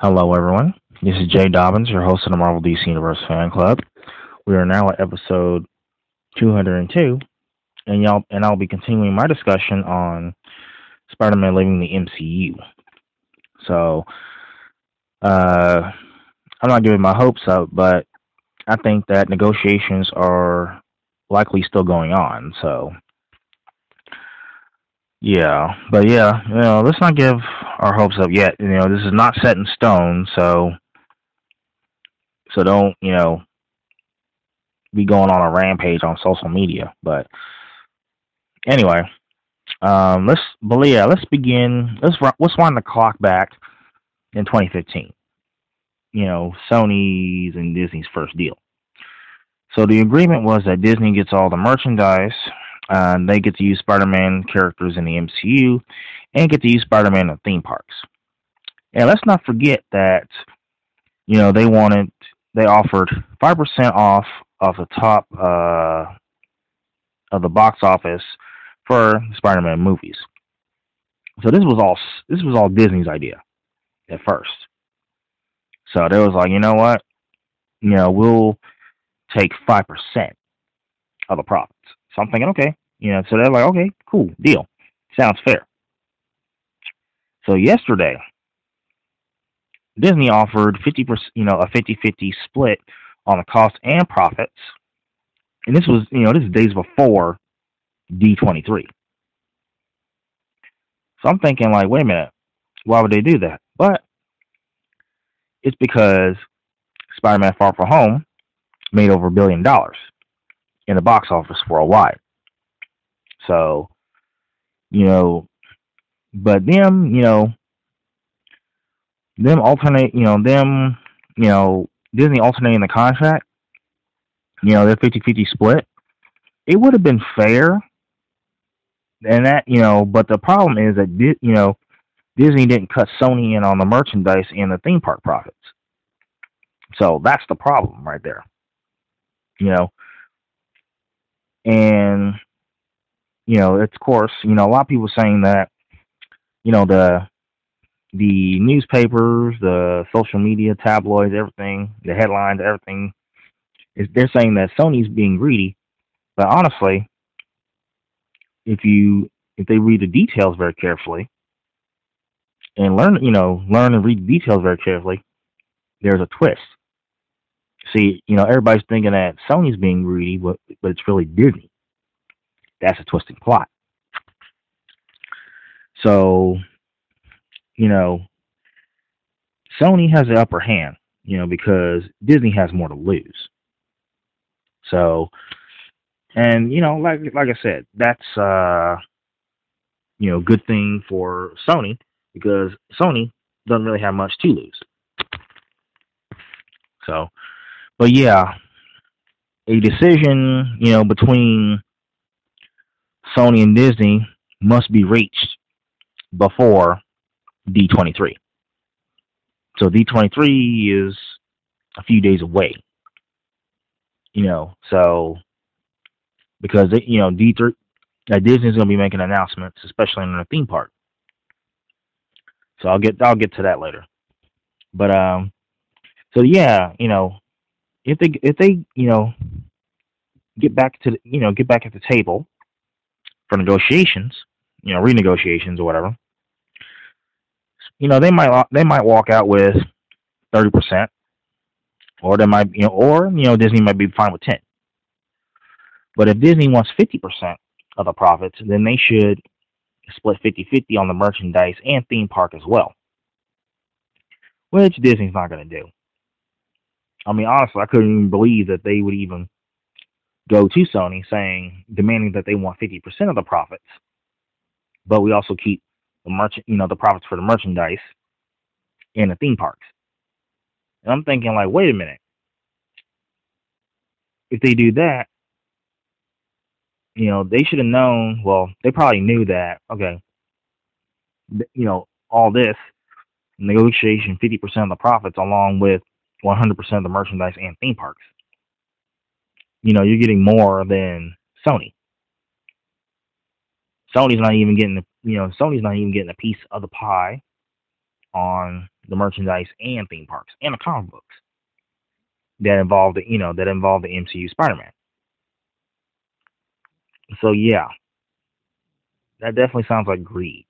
Hello, everyone. This is Jay Dobbins, your host of the Marvel DC Universe Fan Club. We are now at episode 202, and y'all and I'll be continuing my discussion on Spider-Man leaving the MCU. So, uh, I'm not giving my hopes up, but I think that negotiations are likely still going on. So, yeah, but yeah, you know, let's not give our hopes up yet. You know, this is not set in stone, so so don't you know be going on a rampage on social media. But anyway, um, let's but yeah, let's begin. Let's let's wind the clock back in 2015. You know, Sony's and Disney's first deal. So the agreement was that Disney gets all the merchandise uh, they get to use Spider-Man characters in the MCU and get to use Spider-Man in theme parks. And let's not forget that, you know, they wanted, they offered 5% off of the top uh, of the box office for Spider-Man movies. So this was all this was all Disney's idea at first. So they was like, you know what, you know, we'll take five percent of the profits. So I'm thinking, okay, you know, so they're like, okay, cool, deal. Sounds fair. So yesterday, Disney offered 50%, you know, a 50-50 split on the cost and profits. And this was, you know, this is days before D23. So I'm thinking like, wait a minute, why would they do that? But it's because Spider-Man Far From Home made over a billion dollars in the box office worldwide. So, you know, but them, you know, them alternate, you know, them, you know, Disney alternating the contract, you know, their 50 50 split, it would have been fair. And that, you know, but the problem is that, you know, Disney didn't cut Sony in on the merchandise and the theme park profits. So that's the problem right there. You know, and you know, of course, you know, a lot of people saying that, you know, the the newspapers, the social media, tabloids, everything, the headlines, everything, is they're saying that Sony's being greedy. But honestly, if you if they read the details very carefully and learn, you know, learn and read the details very carefully, there's a twist. See, you know, everybody's thinking that Sony's being greedy, but but it's really Disney. That's a twisting plot. So, you know, Sony has the upper hand, you know, because Disney has more to lose. So, and you know, like like I said, that's uh, you know, good thing for Sony because Sony doesn't really have much to lose. So, but yeah, a decision, you know, between Sony and Disney must be reached before D23. So D23 is a few days away. You know, so because you know D3 uh, Disney's going to be making announcements, especially in the theme park. So I'll get I'll get to that later. But um, so yeah, you know, if they if they you know get back to the, you know get back at the table for negotiations, you know, renegotiations or whatever, you know, they might they might walk out with thirty percent, or they might you know, or you know, Disney might be fine with ten. But if Disney wants fifty percent of the profits, then they should split 50-50 on the merchandise and theme park as well, which Disney's not going to do. I mean, honestly, I couldn't even believe that they would even go to Sony saying demanding that they want 50% of the profits, but we also keep the merchant, you know, the profits for the merchandise in the theme parks. And I'm thinking like, wait a minute. If they do that, you know, they should have known, well, they probably knew that, okay, you know, all this negotiation 50% of the profits along with 100% of the merchandise and theme parks you know, you're getting more than Sony. Sony's not even getting the, you know, Sony's not even getting a piece of the pie on, the merchandise and theme parks and the comic books that involved, you know that involved the MCU Spider-Man. So yeah, that definitely sounds like greed.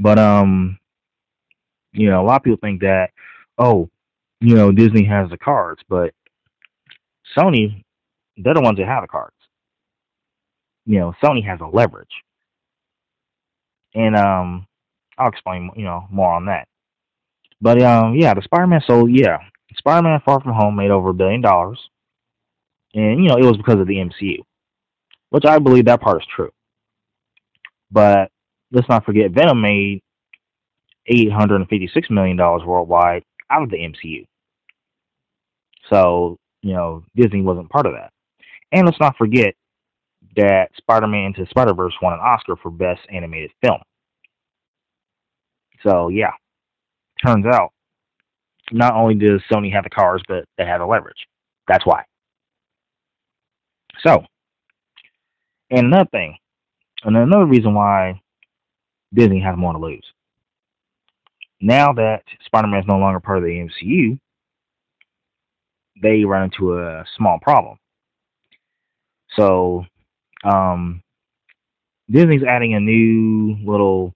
But um, you know, a lot of people think that oh, you know, Disney has the cards, but Sony, they're the ones that have the cards. You know, Sony has a leverage. And um I'll explain, you know, more on that. But um yeah, the Spider-Man so yeah, Spider-Man Far From Home made over a billion dollars. And you know, it was because of the MCU. Which I believe that part is true. But let's not forget Venom made $856 million worldwide out of the MCU. So, you know, Disney wasn't part of that. And let's not forget that Spider Man Into Spider Verse won an Oscar for Best Animated Film. So, yeah, turns out not only does Sony have the cars, but they have the leverage. That's why. So, and another thing, and another reason why Disney has more to lose. Now that Spider Man is no longer part of the MCU, they run into a small problem. So, um, Disney's adding a new little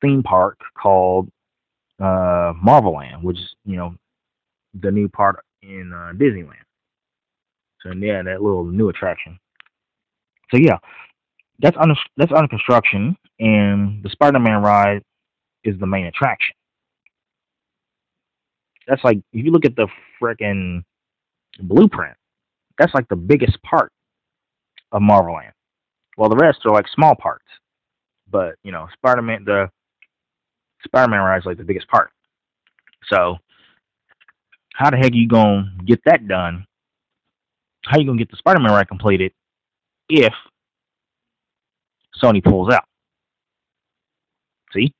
theme park called uh, Marvel Land, which is you know the new part in uh, Disneyland. So yeah, that little new attraction. So yeah, that's under that's under construction, and the Spider-Man ride is the main attraction. That's like if you look at the freaking blueprint, that's like the biggest part of Marvel Land. Well, the rest are like small parts, but you know, Spider-Man the Spider-Man ride is like the biggest part. So, how the heck are you gonna get that done? How you gonna get the Spider-Man ride completed if Sony pulls out? See,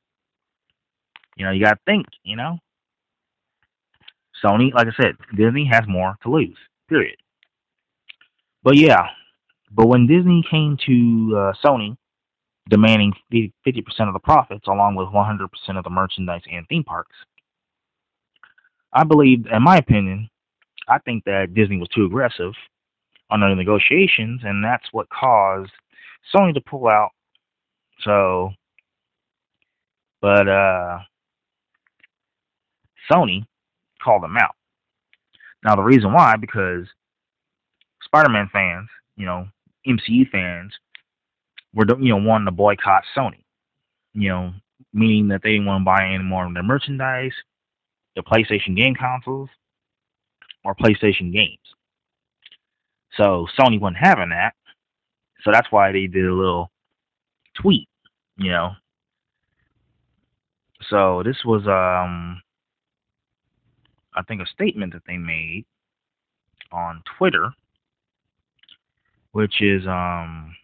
you know, you gotta think. You know, Sony, like I said, Disney has more to lose. Period. But yeah, but when Disney came to uh, Sony demanding 50% of the profits along with 100% of the merchandise and theme parks. I believe, in my opinion, I think that Disney was too aggressive on the negotiations, and that's what caused Sony to pull out. So, but uh, Sony called them out. Now, the reason why, because Spider Man fans, you know, MCU fans, were you know wanting to boycott Sony. You know, meaning that they didn't want to buy any more of their merchandise, the PlayStation game consoles, or PlayStation games. So Sony wasn't having that. So that's why they did a little tweet, you know. So this was um I think a statement that they made on Twitter which is um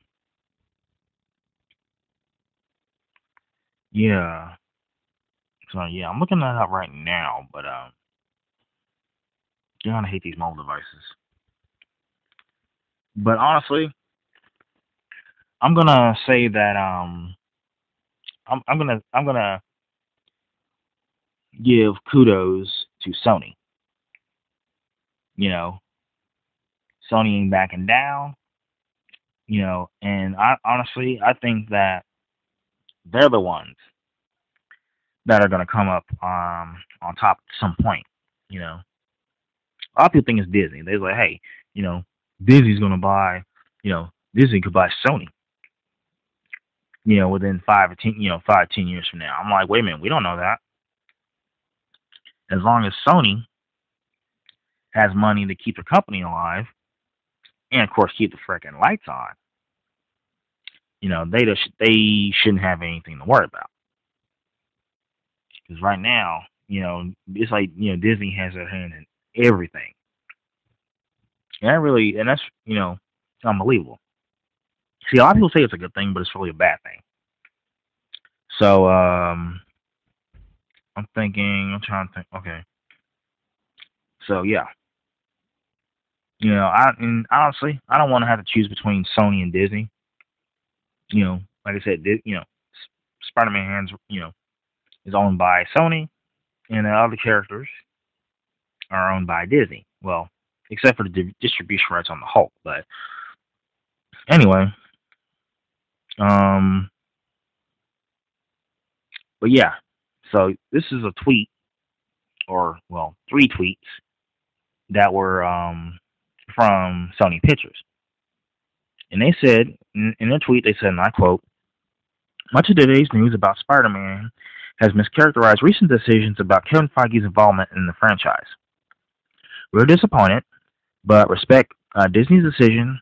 Yeah. So yeah, I'm looking that up right now, but um, you're gonna hate these mobile devices. But honestly, I'm gonna say that um, I'm I'm gonna I'm gonna give kudos to Sony. You know, Sony ain't backing down. You know, and I honestly I think that they're the ones that are going to come up um, on top at some point. You know, a lot of people think it's Disney. They're like, hey, you know, Disney's going to buy, you know, Disney could buy Sony. You know, within five or ten, you know, five ten years from now. I'm like, wait a minute, we don't know that. As long as Sony has money to keep the company alive, and of course keep the freaking lights on, you know, they just, they shouldn't have anything to worry about. Because right now, you know, it's like you know Disney has their hand in everything, and that really, and that's you know, unbelievable. See, a lot of people say it's a good thing, but it's really a bad thing. So, um, I'm thinking, I'm trying to think. Okay. So yeah, you know, I and honestly, I don't want to have to choose between Sony and Disney you know, like I said, you know, Spider-Man hands, you know, is owned by Sony, and all the other characters are owned by Disney. Well, except for the distribution rights on the Hulk. But anyway, um, but yeah. So this is a tweet, or well, three tweets that were um from Sony Pictures, and they said in, their tweet they said, and I quote. Much of today's news about Spider Man has mischaracterized recent decisions about Kevin Feige's involvement in the franchise. We're disappointed, but respect uh, Disney's decision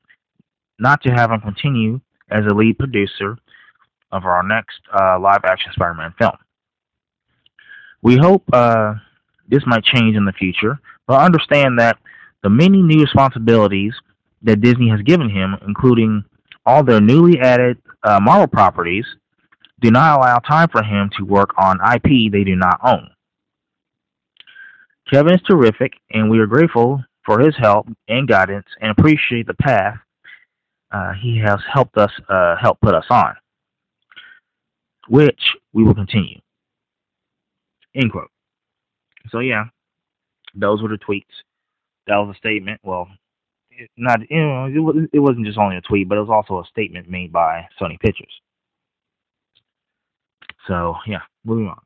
not to have him continue as a lead producer of our next uh, live action Spider Man film. We hope uh, this might change in the future, but understand that the many new responsibilities that Disney has given him, including all their newly added uh, Marvel properties, do not allow time for him to work on IP they do not own. Kevin is terrific, and we are grateful for his help and guidance and appreciate the path uh, he has helped us uh, help put us on, which we will continue. End quote. So yeah, those were the tweets. That was a statement. Well, not you know it wasn't just only a tweet, but it was also a statement made by Sony Pictures. So yeah, moving on.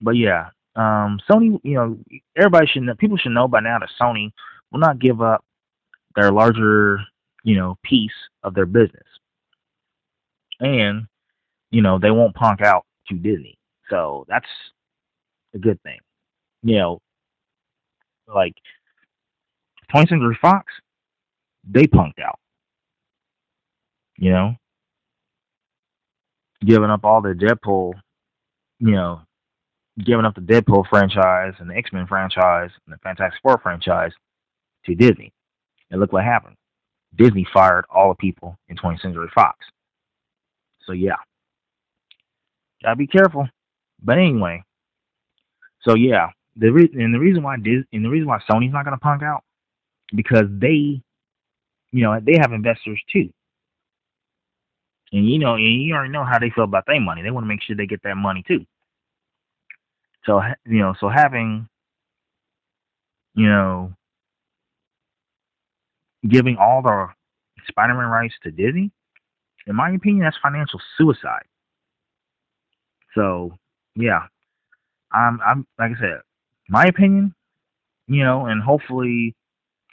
But yeah, um, Sony, you know, everybody should know, people should know by now that Sony will not give up their larger, you know, piece of their business, and you know they won't punk out to Disney. So that's a good thing. You know, like 20th Century Fox, they punked out. You know, giving up all their Deadpool you know, giving up the Deadpool franchise and the X Men franchise and the Fantastic Four franchise to Disney. And look what happened. Disney fired all the people in 20th Century Fox. So yeah, gotta be careful. But anyway, so yeah, the re- and the reason why Dis- and the reason why Sony's not gonna punk out because they, you know, they have investors too. And you know, and you already know how they feel about their money. They want to make sure they get that money too. So you know, so having you know giving all the Spider-Man rights to Disney, in my opinion, that's financial suicide. So yeah, I'm I'm like I said, my opinion, you know, and hopefully,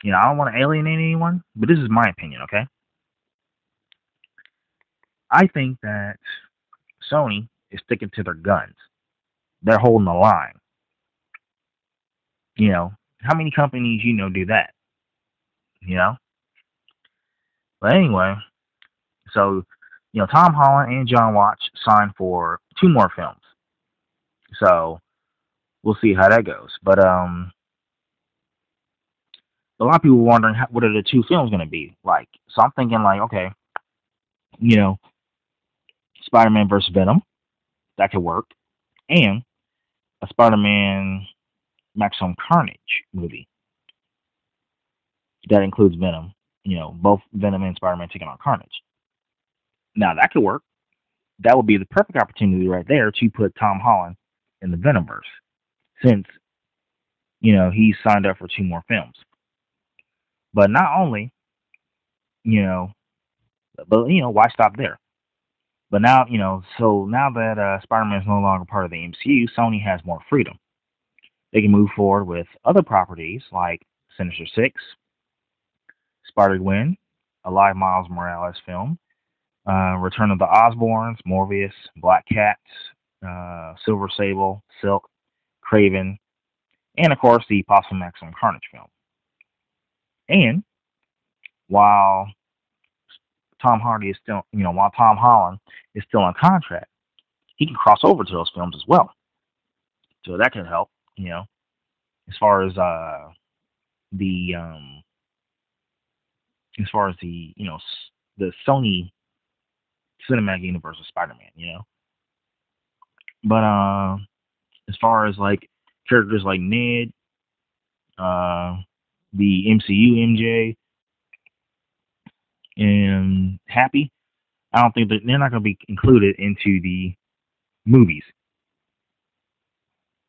you know, I don't want to alienate anyone, but this is my opinion, okay? I think that Sony is sticking to their guns. They're holding the line. You know, how many companies you know do that? You know? But anyway, so, you know, Tom Holland and Jon Watts signed for two more films. So we'll see how that goes. But um a lot of people wondering how, what are the two films going to be like. So I'm thinking like, okay, you know, Spider-Man versus Venom. That could work. And a Spider-Man Maximum Carnage movie. That includes Venom. You know, both Venom and Spider-Man taking on Carnage. Now that could work. That would be the perfect opportunity right there to put Tom Holland in the Venomverse, since you know he signed up for two more films. But not only, you know, but you know why stop there? But now, you know, so now that uh, Spider-Man is no longer part of the MCU, Sony has more freedom. They can move forward with other properties like Sinister Six, Spider-Gwen, a live Miles Morales film, uh, Return of the Osborns, Morbius, Black Cat, uh, Silver Sable, Silk, Kraven, and of course the possible Maximum Carnage film. And while Tom Hardy is still, you know, while Tom Holland is still on contract, he can cross over to those films as well. So that can help, you know, as far as uh the um as far as the you know the Sony cinematic universe of Spider-Man, you know. But uh, as far as like characters like Ned, uh, the MCU MJ, and Happy, I don't think that they're not going to be included into the movies.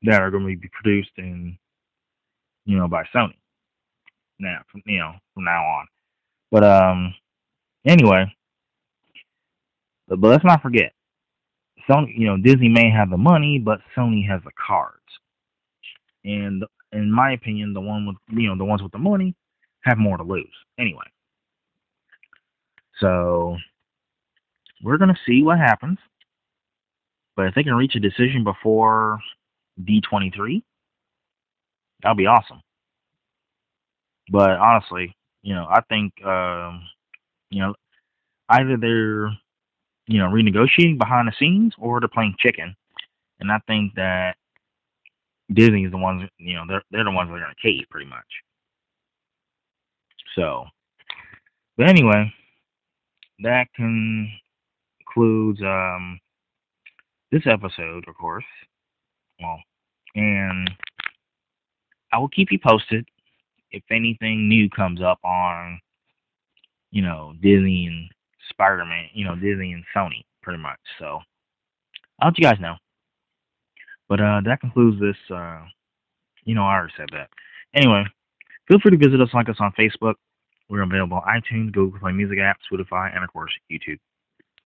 that are going to be produced in, you know, by Sony. Now, from you know, from now on. But um, anyway, but, but let's not forget, Sony. You know, Disney may have the money, but Sony has the cards. And in my opinion, the one with you know the ones with the money have more to lose. Anyway, so we're gonna see what happens. But if they can reach a decision before D23, that'll be awesome. But honestly, you know, I think, um, you know, either they're, you know, renegotiating behind the scenes or they're playing chicken. And I think that Disney is the ones, you know, they're they're the ones that are to cave pretty much. So, but anyway, that concludes um, this episode, of course. Well, and I will keep you posted if anything new comes up on, you know, Disney and Spider Man, you know, Disney and Sony, pretty much. So I'll let you guys know. But uh, that concludes this. Uh, you know, I already said that. Anyway, feel free to visit us, like us on Facebook. We're available on iTunes, Google Play Music apps, Spotify, and of course YouTube.